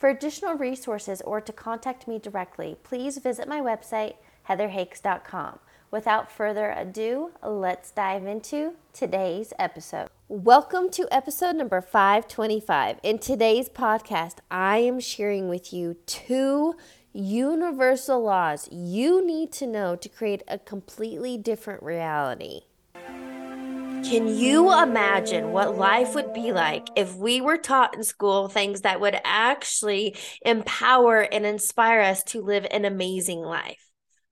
For additional resources or to contact me directly, please visit my website, heatherhakes.com. Without further ado, let's dive into today's episode. Welcome to episode number 525. In today's podcast, I am sharing with you two universal laws you need to know to create a completely different reality. Can you imagine what life would be like if we were taught in school things that would actually empower and inspire us to live an amazing life?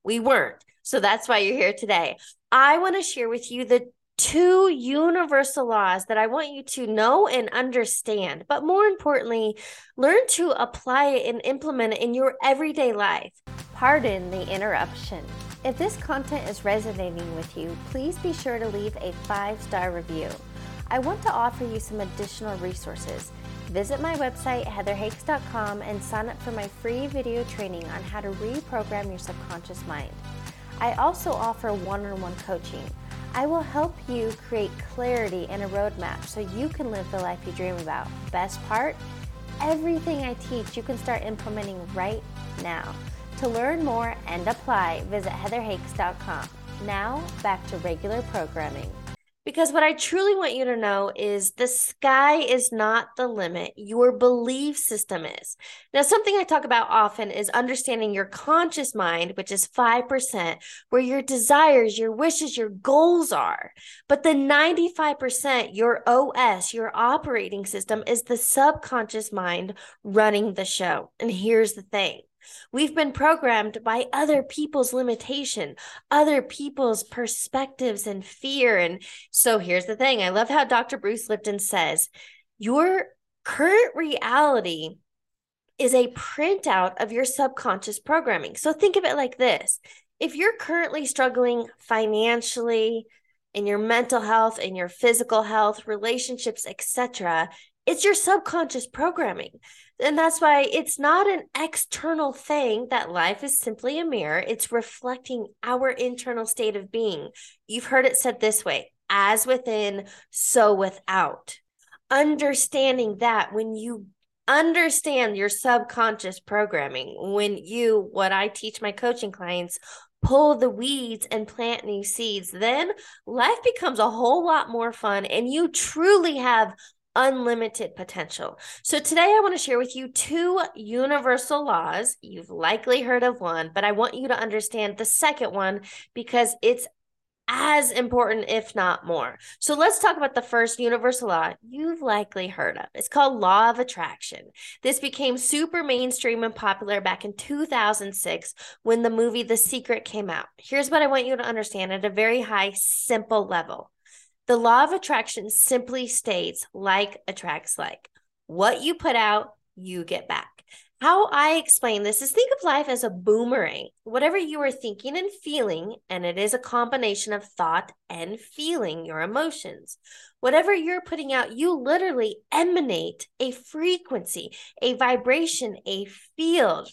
We weren't. So that's why you're here today. I want to share with you the two universal laws that I want you to know and understand, but more importantly, learn to apply it and implement it in your everyday life. Pardon the interruption. If this content is resonating with you, please be sure to leave a five star review. I want to offer you some additional resources. Visit my website, heatherhakes.com, and sign up for my free video training on how to reprogram your subconscious mind. I also offer one on one coaching. I will help you create clarity and a roadmap so you can live the life you dream about. Best part? Everything I teach you can start implementing right now. To learn more and apply, visit heatherhakes.com. Now, back to regular programming. Because what I truly want you to know is the sky is not the limit, your belief system is. Now, something I talk about often is understanding your conscious mind, which is 5%, where your desires, your wishes, your goals are. But the 95%, your OS, your operating system, is the subconscious mind running the show. And here's the thing We've been programmed by other people's limitation, other people's perspectives and fear. And so here's the thing I love how Dr. Bruce Lipton says your current reality is a printout of your subconscious programming. So think of it like this if you're currently struggling financially, in your mental health, in your physical health, relationships, etc., it's your subconscious programming. And that's why it's not an external thing that life is simply a mirror. It's reflecting our internal state of being. You've heard it said this way as within, so without. Understanding that when you understand your subconscious programming, when you, what I teach my coaching clients, pull the weeds and plant new seeds, then life becomes a whole lot more fun and you truly have unlimited potential. So, today I want to share with you two universal laws. You've likely heard of one, but I want you to understand the second one because it's as important, if not more. So let's talk about the first universal law you've likely heard of. It's called Law of Attraction. This became super mainstream and popular back in 2006 when the movie The Secret came out. Here's what I want you to understand at a very high, simple level the law of attraction simply states like attracts like. What you put out, you get back. How I explain this is think of life as a boomerang. Whatever you are thinking and feeling, and it is a combination of thought and feeling your emotions. Whatever you're putting out, you literally emanate a frequency, a vibration, a field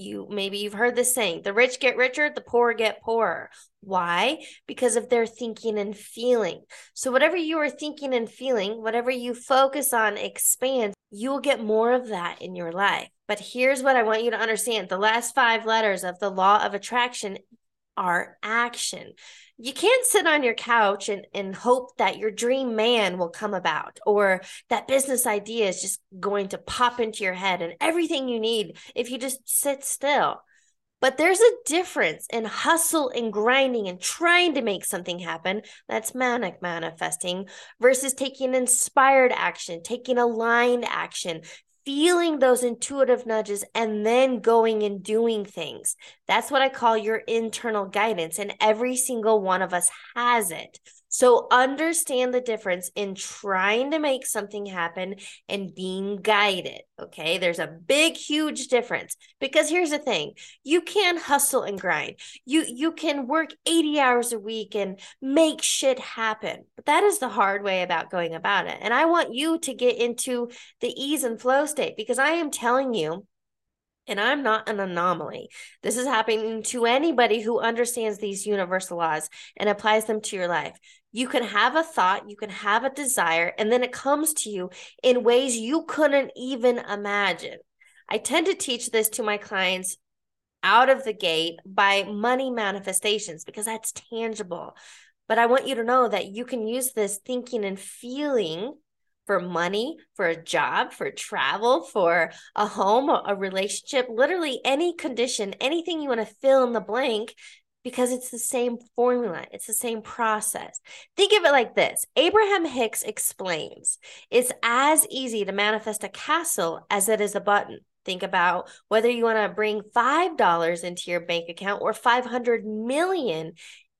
you maybe you've heard this saying the rich get richer the poor get poorer. Why? Because of their thinking and feeling. So whatever you are thinking and feeling whatever you focus on expands you will get more of that in your life. But here's what i want you to understand. The last five letters of the law of attraction are action you can't sit on your couch and, and hope that your dream man will come about or that business idea is just going to pop into your head and everything you need if you just sit still. But there's a difference in hustle and grinding and trying to make something happen. That's manic manifesting versus taking inspired action, taking aligned action, feeling those intuitive nudges and then going and doing things. That's what I call your internal guidance. And every single one of us has it. So understand the difference in trying to make something happen and being guided. Okay. There's a big, huge difference because here's the thing you can hustle and grind. You, you can work 80 hours a week and make shit happen. But that is the hard way about going about it. And I want you to get into the ease and flow state because I am telling you and I'm not an anomaly. This is happening to anybody who understands these universal laws and applies them to your life. You can have a thought, you can have a desire, and then it comes to you in ways you couldn't even imagine. I tend to teach this to my clients out of the gate by money manifestations because that's tangible. But I want you to know that you can use this thinking and feeling for money, for a job, for travel, for a home, a relationship, literally any condition, anything you want to fill in the blank because it's the same formula, it's the same process. Think of it like this Abraham Hicks explains it's as easy to manifest a castle as it is a button. Think about whether you want to bring $5 into your bank account or 500 million.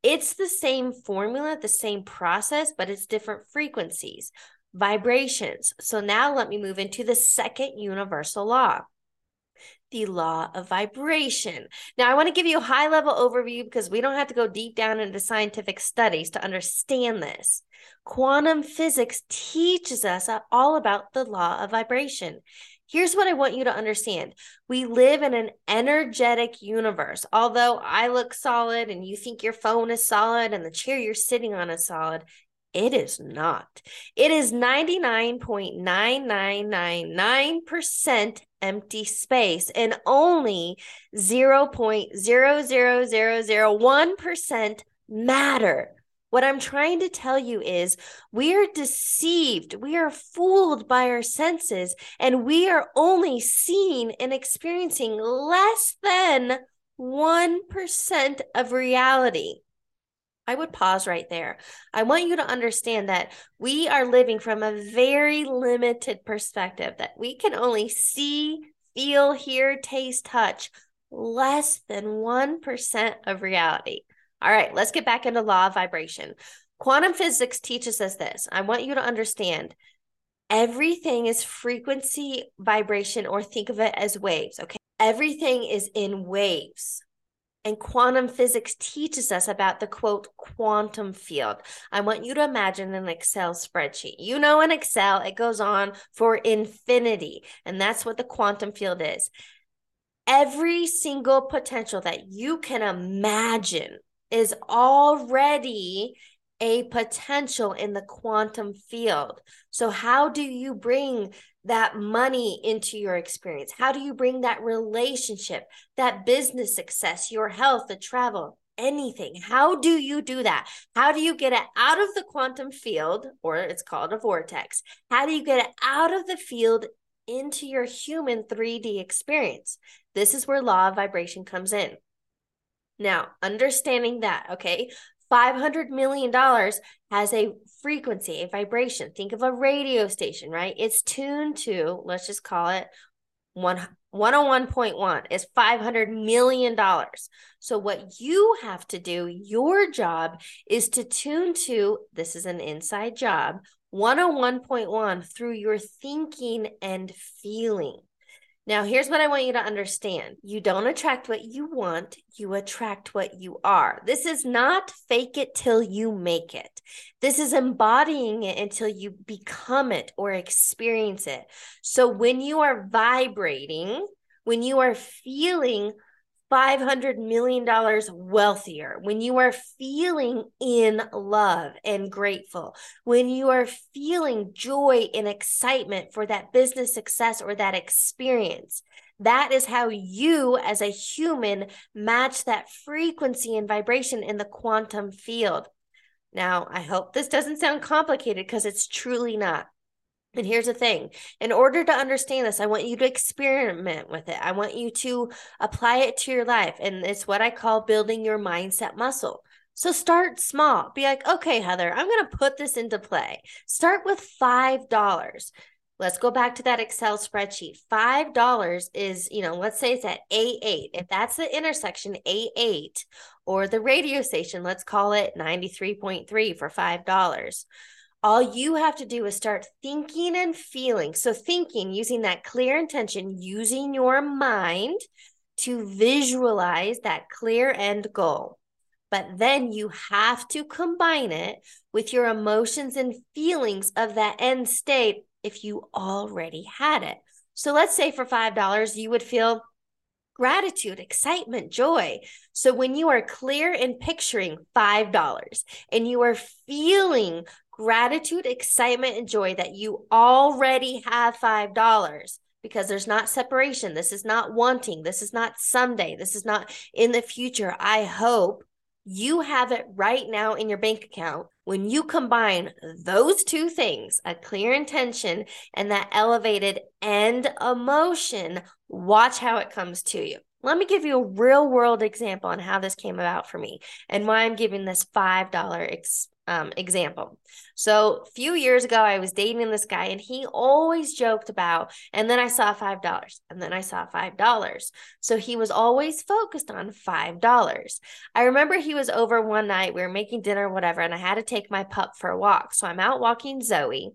It's the same formula, the same process, but it's different frequencies vibrations. So now let me move into the second universal law the law of vibration. Now, I want to give you a high level overview because we don't have to go deep down into scientific studies to understand this. Quantum physics teaches us all about the law of vibration. Here's what I want you to understand we live in an energetic universe. Although I look solid and you think your phone is solid and the chair you're sitting on is solid, it is not. It is 99.9999% empty space and only 0.00001% matter. What I'm trying to tell you is we are deceived, we are fooled by our senses, and we are only seeing and experiencing less than 1% of reality. I would pause right there. I want you to understand that we are living from a very limited perspective, that we can only see, feel, hear, taste, touch less than 1% of reality. All right, let's get back into law of vibration. Quantum physics teaches us this. I want you to understand everything is frequency, vibration, or think of it as waves. Okay. Everything is in waves. And quantum physics teaches us about the quote quantum field. I want you to imagine an Excel spreadsheet. You know, in Excel, it goes on for infinity. And that's what the quantum field is. Every single potential that you can imagine is already a potential in the quantum field. So, how do you bring that money into your experience? How do you bring that relationship, that business success, your health, the travel, anything? How do you do that? How do you get it out of the quantum field, or it's called a vortex? How do you get it out of the field into your human 3D experience? This is where law of vibration comes in. Now, understanding that, okay, $500 million has a frequency, a vibration. Think of a radio station, right? It's tuned to, let's just call it one, 101.1 is $500 million. So, what you have to do, your job is to tune to this is an inside job 101.1 through your thinking and feeling. Now, here's what I want you to understand you don't attract what you want, you attract what you are. This is not fake it till you make it. This is embodying it until you become it or experience it. So, when you are vibrating, when you are feeling $500 million wealthier, when you are feeling in love and grateful, when you are feeling joy and excitement for that business success or that experience, that is how you, as a human, match that frequency and vibration in the quantum field. Now, I hope this doesn't sound complicated because it's truly not. And here's the thing in order to understand this, I want you to experiment with it. I want you to apply it to your life. And it's what I call building your mindset muscle. So start small. Be like, okay, Heather, I'm going to put this into play. Start with $5. let's go back to that Excel spreadsheet. $5 is, you know, let's say it's at A8. If that's the intersection A8 or the radio station, let's call it 93.3 for $5. All you have to do is start thinking and feeling. So, thinking using that clear intention, using your mind to visualize that clear end goal. But then you have to combine it with your emotions and feelings of that end state if you already had it. So let's say for $5, you would feel gratitude, excitement, joy. So when you are clear in picturing $5 and you are feeling gratitude, excitement, and joy that you already have $5 because there's not separation. This is not wanting. This is not someday. This is not in the future. I hope you have it right now in your bank account. When you combine those two things, a clear intention and that elevated end emotion, watch how it comes to you. Let me give you a real world example on how this came about for me and why I'm giving this $5 ex- um, example. So a few years ago, I was dating this guy, and he always joked about, and then I saw five dollars, and then I saw five dollars. So he was always focused on five dollars. I remember he was over one night, we were making dinner, whatever, and I had to take my pup for a walk. So I'm out walking Zoe.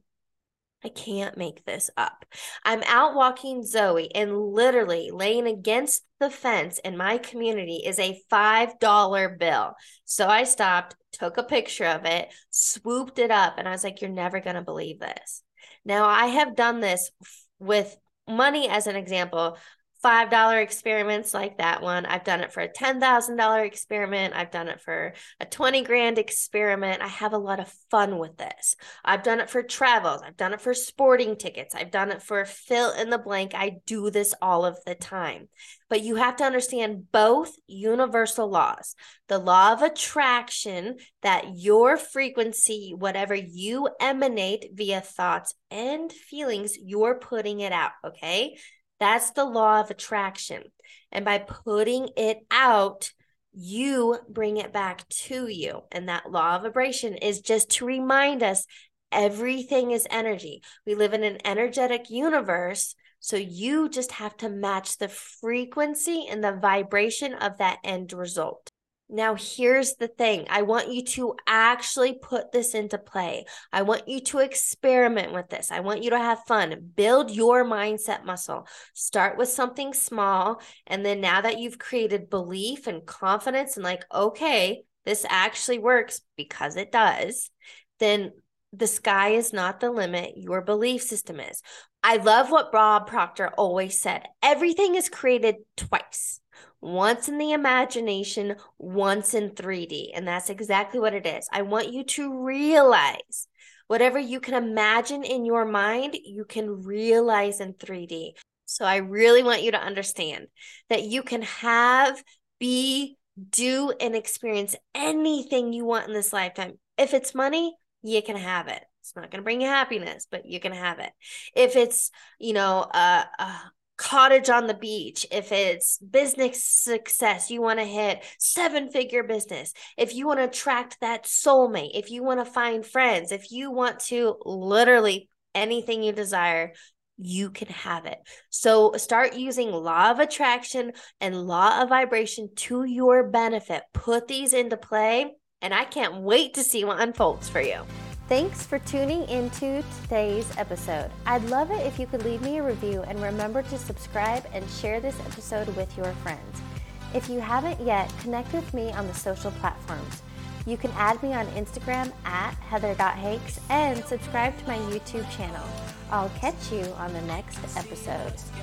I can't make this up. I'm out walking Zoe, and literally laying against the fence in my community is a $5 bill. So I stopped, took a picture of it, swooped it up, and I was like, You're never going to believe this. Now, I have done this with money as an example $5 experiments like that one. I've done it for a $10,000 experiment. I've done it for a 20 grand experiment. I have a lot of fun with this. I've done it for travels. I've done it for sporting tickets. I've done it for fill in the blank. I do this all of the time. But you have to understand both universal laws the law of attraction, that your frequency, whatever you emanate via thoughts and feelings, you're putting it out. Okay. That's the law of attraction. And by putting it out, you bring it back to you. And that law of vibration is just to remind us everything is energy. We live in an energetic universe. So you just have to match the frequency and the vibration of that end result. Now, here's the thing I want you to actually put this into play. I want you to experiment with this. I want you to have fun. Build your mindset muscle. Start with something small. And then now that you've created belief and confidence, and like, okay, this actually works because it does, then the sky is not the limit. Your belief system is. I love what Bob Proctor always said everything is created twice once in the imagination, once in 3D. And that's exactly what it is. I want you to realize whatever you can imagine in your mind, you can realize in 3D. So I really want you to understand that you can have, be, do, and experience anything you want in this lifetime. If it's money, you can have it. It's not going to bring you happiness, but you can have it. If it's, you know, a, a, cottage on the beach, if it's business success, you want to hit seven figure business, if you want to attract that soulmate, if you want to find friends, if you want to literally anything you desire, you can have it. So start using law of attraction and law of vibration to your benefit. Put these into play, and I can't wait to see what unfolds for you. Thanks for tuning into today's episode. I'd love it if you could leave me a review and remember to subscribe and share this episode with your friends. If you haven't yet, connect with me on the social platforms. You can add me on Instagram at heather.hakes and subscribe to my YouTube channel. I'll catch you on the next episode.